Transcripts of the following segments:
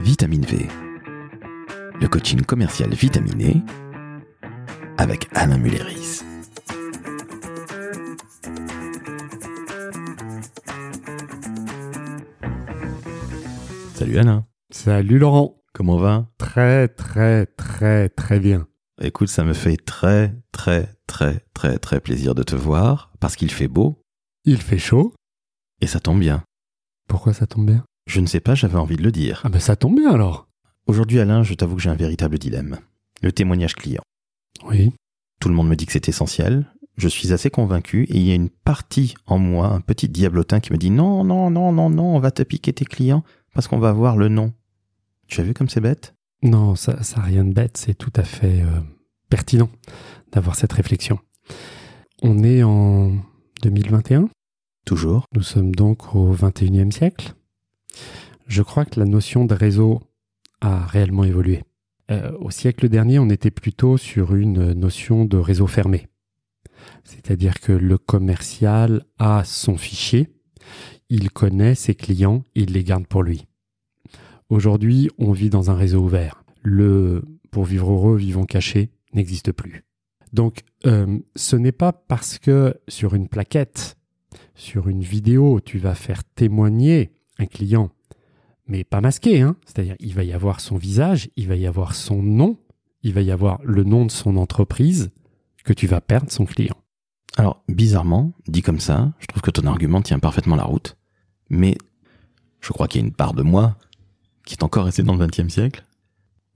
Vitamine V, le coaching commercial vitaminé avec Alain Mulleris. Salut Alain, Salut Laurent. comment va? Très très très très bien. Écoute, ça me fait très très très très très plaisir de te voir parce qu'il fait beau Il fait chaud. et ça tombe bien. Pourquoi ça tombe bien? Je ne sais pas, j'avais envie de le dire. Ah ben ça tombe bien alors. Aujourd'hui Alain, je t'avoue que j'ai un véritable dilemme. Le témoignage client. Oui. Tout le monde me dit que c'est essentiel. Je suis assez convaincu et il y a une partie en moi, un petit diablotin qui me dit non, non, non, non, non, on va te piquer tes clients parce qu'on va voir le nom. Tu as vu comme c'est bête? Non, ça ça rien de bête, c'est tout à fait euh, pertinent d'avoir cette réflexion. On est en 2021. Toujours. Nous sommes donc au 21e siècle. Je crois que la notion de réseau a réellement évolué. Euh, au siècle dernier, on était plutôt sur une notion de réseau fermé. C'est-à-dire que le commercial a son fichier, il connaît ses clients, il les garde pour lui. Aujourd'hui, on vit dans un réseau ouvert. Le pour vivre heureux, vivons cachés n'existe plus. Donc, euh, ce n'est pas parce que sur une plaquette, sur une vidéo, tu vas faire témoigner un client, mais pas masqué, hein. C'est-à-dire, il va y avoir son visage, il va y avoir son nom, il va y avoir le nom de son entreprise, que tu vas perdre son client. Alors, bizarrement, dit comme ça, je trouve que ton argument tient parfaitement la route. Mais je crois qu'il y a une part de moi qui est encore restée dans le XXe siècle.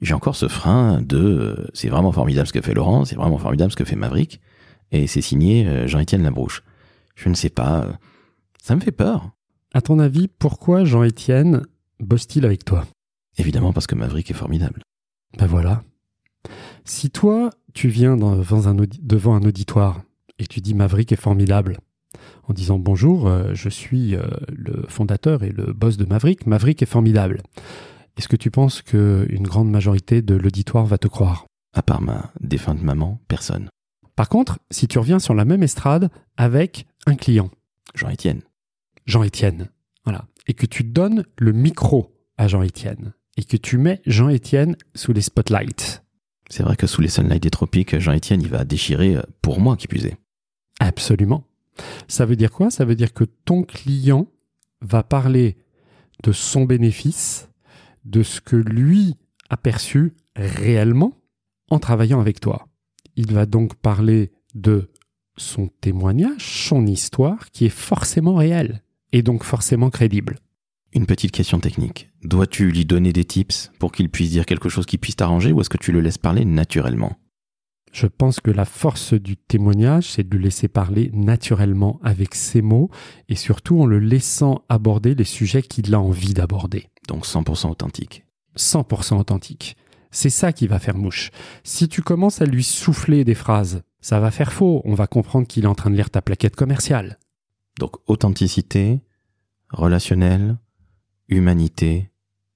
J'ai encore ce frein de euh, c'est vraiment formidable ce que fait Laurent, c'est vraiment formidable ce que fait Maverick, et c'est signé euh, Jean-Étienne Labrouche. Je ne sais pas, euh, ça me fait peur. À ton avis, pourquoi Jean-Étienne bosse-t-il avec toi? Évidemment parce que Maverick est formidable. Ben voilà. Si toi, tu viens un, devant un auditoire et tu dis Maverick est formidable, en disant bonjour, euh, je suis euh, le fondateur et le boss de Maverick, Maverick est formidable. Est-ce que tu penses qu'une grande majorité de l'auditoire va te croire? À part ma défunte maman, personne. Par contre, si tu reviens sur la même estrade avec un client, Jean-Étienne. Jean-Étienne, voilà, et que tu donnes le micro à Jean-Étienne, et que tu mets Jean-Étienne sous les spotlights, C'est vrai que sous les sunlights des tropiques, Jean-Étienne, il va déchirer, euh, pour moi qui plus est. Absolument. Ça veut dire quoi? Ça veut dire que ton client va parler de son bénéfice, de ce que lui a perçu réellement en travaillant avec toi. Il va donc parler de son témoignage, son histoire, qui est forcément réelle et donc forcément crédible. Une petite question technique. Dois-tu lui donner des tips pour qu'il puisse dire quelque chose qui puisse t'arranger ou est-ce que tu le laisses parler naturellement? Je pense que la force du témoignage, c'est de le laisser parler naturellement avec ses mots et surtout en le laissant aborder les sujets qu'il a envie d'aborder. Donc 100% authentique. 100% authentique. C'est ça qui va faire mouche. Si tu commences à lui souffler des phrases, ça va faire faux. On va comprendre qu'il est en train de lire ta plaquette commerciale. Donc authenticité, relationnel, humanité,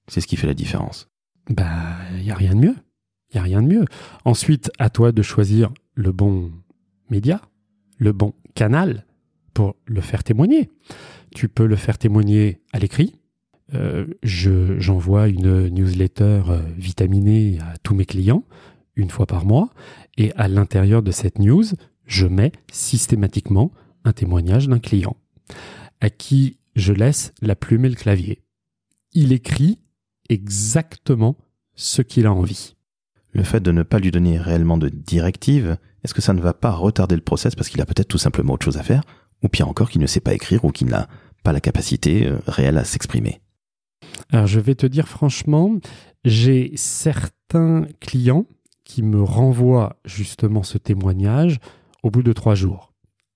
c'est ce qui fait la différence. Bah, il a rien de mieux. Rien de mieux. Ensuite, à toi de choisir le bon média, le bon canal pour le faire témoigner. Tu peux le faire témoigner à l'écrit. Euh, je- J'envoie une newsletter euh, vitaminée à tous mes clients une fois par mois. Et à l'intérieur de cette news, je mets systématiquement un témoignage d'un client à qui je laisse la plume et le clavier. Il écrit exactement ce qu'il a envie. Le fait de ne pas lui donner réellement de directive, est-ce que ça ne va pas retarder le process parce qu'il a peut-être tout simplement autre chose à faire? Ou pire encore qu'il ne sait pas écrire ou qu'il n'a pas la capacité euh, réelle à s'exprimer? Alors je vais te dire franchement, j'ai certains clients qui me renvoient justement ce témoignage au bout de trois jours.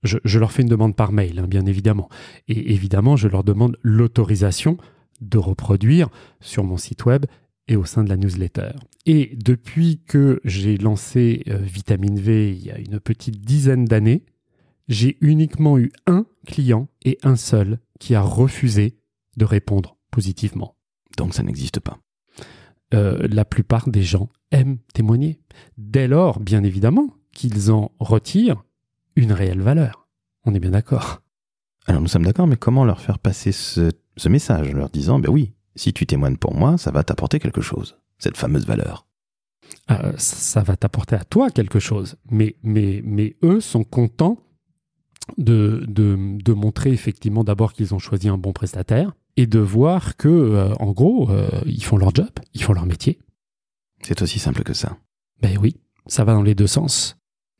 Je, je leur fais une demande par mail, hein, bien évidemment. Et évidemment, je leur demande l'autorisation de reproduire sur mon site web et au sein de la newsletter. Et depuis que j'ai lancé euh, Vitamine V il y a une petite dizaine d'années, j'ai uniquement eu un client et un seul qui a refusé de répondre positivement. Donc ça n'existe pas. Euh, la plupart des gens aiment témoigner. Dès lors, bien évidemment, qu'ils en retirent une réelle valeur. On est bien d'accord. Alors nous sommes d'accord, mais comment leur faire passer ce, ce message en leur disant, ben oui, si tu témoignes pour moi, ça va t'apporter quelque chose, cette fameuse valeur. Euh, ça va t'apporter à toi quelque chose. Mais, mais, mais eux sont contents de, de, montrer effectivement d'abord qu'ils ont choisi un bon prestataire et de voir que, euh, en gros, euh, ils font leur job, ils font leur métier. C'est aussi simple que ça. Ben oui, ça va dans les deux sens.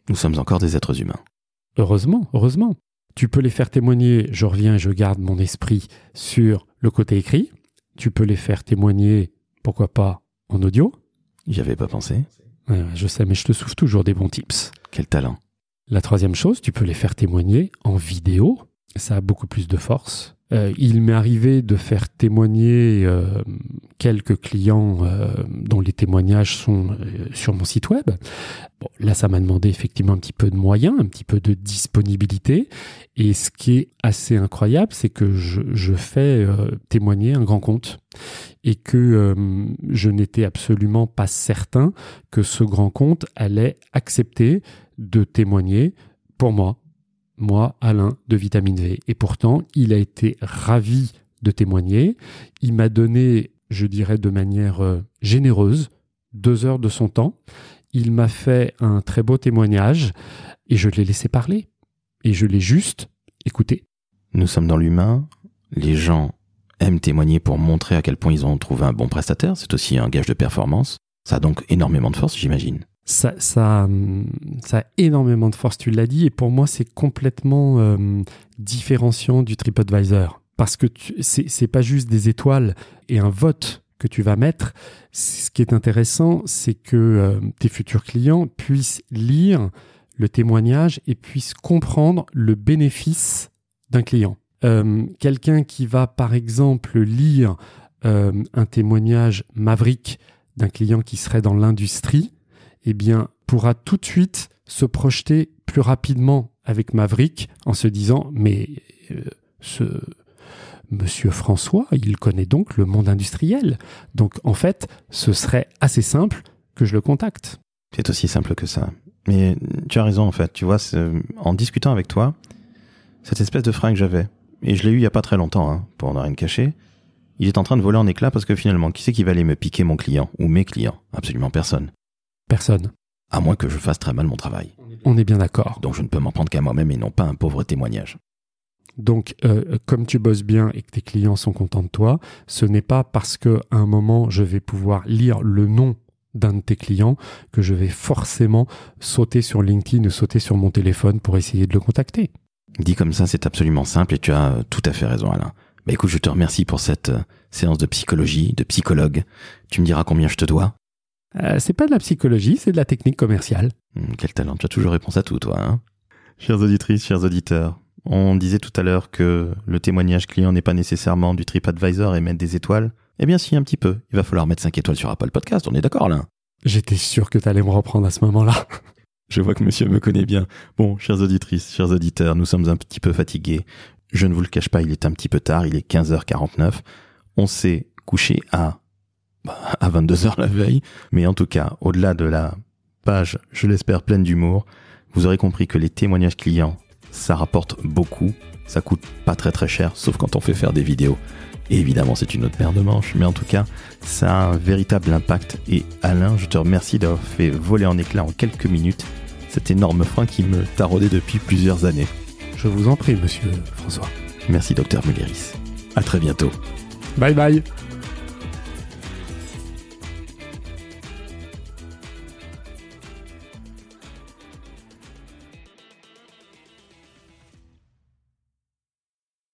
Nous sommes encore des êtres humains. Heureusement, heureusement. Tu peux les faire témoigner, je reviens et je garde mon esprit sur le côté écrit. Tu peux les faire témoigner, pourquoi pas, en audio. J'y avais pas pensé. je sais, mais je te souffle toujours des bons tips. Quel talent. La troisième chose, tu peux les faire témoigner en vidéo. Ça a beaucoup plus de force. Euh, il m'est arrivé de faire témoigner euh, quelques clients euh, dont les témoignages sont sur mon site web. là, ça m'a demandé effectivement un petit peu de moyens, un petit peu de disponibilité. Et ce qui est assez incroyable, c'est que je, je fais témoigner un grand compte et que je n'étais absolument pas certain que ce grand compte allait accepter de témoigner pour moi moi, Alain, de Vitamine V. Et pourtant, il a été ravi de témoigner. Il m'a donné, je dirais de manière euh, généreuse, deux heures de son temps. Il m'a fait un très beau témoignage et je l'ai laissé parler. Et je l'ai juste écouté. Nous sommes dans l'humain. Les gens aiment témoigner pour montrer à quel point ils ont trouvé un bon prestataire. C'est aussi un gage de performance. Ça a donc énormément de force, j'imagine ça, ça, ça, a énormément de force, tu l'as dit, et pour moi, c'est complètement euh, différenciant du TripAdvisor. Parce que c'est pas juste des étoiles et un vote que tu vas mettre. Ce qui est intéressant, c'est que euh, tes futurs clients puissent lire le témoignage et puissent comprendre le bénéfice d'un client. Quelqu'un qui va, par exemple, lire un témoignage maverick d'un client qui serait dans l'industrie, eh bien, pourra tout de suite se projeter plus rapidement avec Maverick en se disant mais euh, ce monsieur François, il connaît donc le monde industriel. Donc en fait, ce serait assez simple que je le contacte. C'est aussi simple que ça. Mais tu as raison en fait, tu vois, en discutant avec toi, cette espèce de frein que j'avais, et je l'ai eu il y a pas très longtemps, hein, pour ne rien cacher, il est en train de voler en éclats parce que finalement, qui c'est qui va aller me piquer mon client ou mes clients? Absolument personne. Personne. À moins que je fasse très mal mon travail. On est bien d'accord. Donc je ne peux m'en prendre qu'à moi-même et non pas un pauvre témoignage. Donc, euh, comme tu bosses bien et que tes clients sont contents de toi, ce n'est pas parce qu'à un moment je vais pouvoir lire le nom d'un de tes clients que je vais forcément sauter sur LinkedIn ou sauter sur mon téléphone pour essayer de le contacter. Dit comme ça, c'est absolument simple et tu as tout à fait raison, Alain. Bah écoute, je te remercie pour cette euh, séance de psychologie, de psychologue. Tu me diras combien je te dois euh, c'est pas de la psychologie, c'est de la technique commerciale. Hmm, quel talent, tu as toujours réponse à tout, toi. Hein chères auditrices, chers auditeurs, on disait tout à l'heure que le témoignage client n'est pas nécessairement du TripAdvisor et mettre des étoiles. Eh bien si, un petit peu. Il va falloir mettre 5 étoiles sur Apple Podcast, on est d'accord là J'étais sûr que tu allais me reprendre à ce moment-là. Je vois que monsieur me connaît bien. Bon, chères auditrices, chers auditeurs, nous sommes un petit peu fatigués. Je ne vous le cache pas, il est un petit peu tard, il est 15h49. On s'est couché à à 22h la veille. Mais en tout cas, au-delà de la page, je l'espère, pleine d'humour, vous aurez compris que les témoignages clients, ça rapporte beaucoup. Ça coûte pas très très cher, sauf quand on fait faire des vidéos. Et évidemment, c'est une autre paire de manches, mais en tout cas, ça a un véritable impact. Et Alain, je te remercie d'avoir fait voler en éclats en quelques minutes cet énorme frein qui me taraudait depuis plusieurs années. Je vous en prie, monsieur François. Merci, docteur Mulleris. À très bientôt. Bye bye.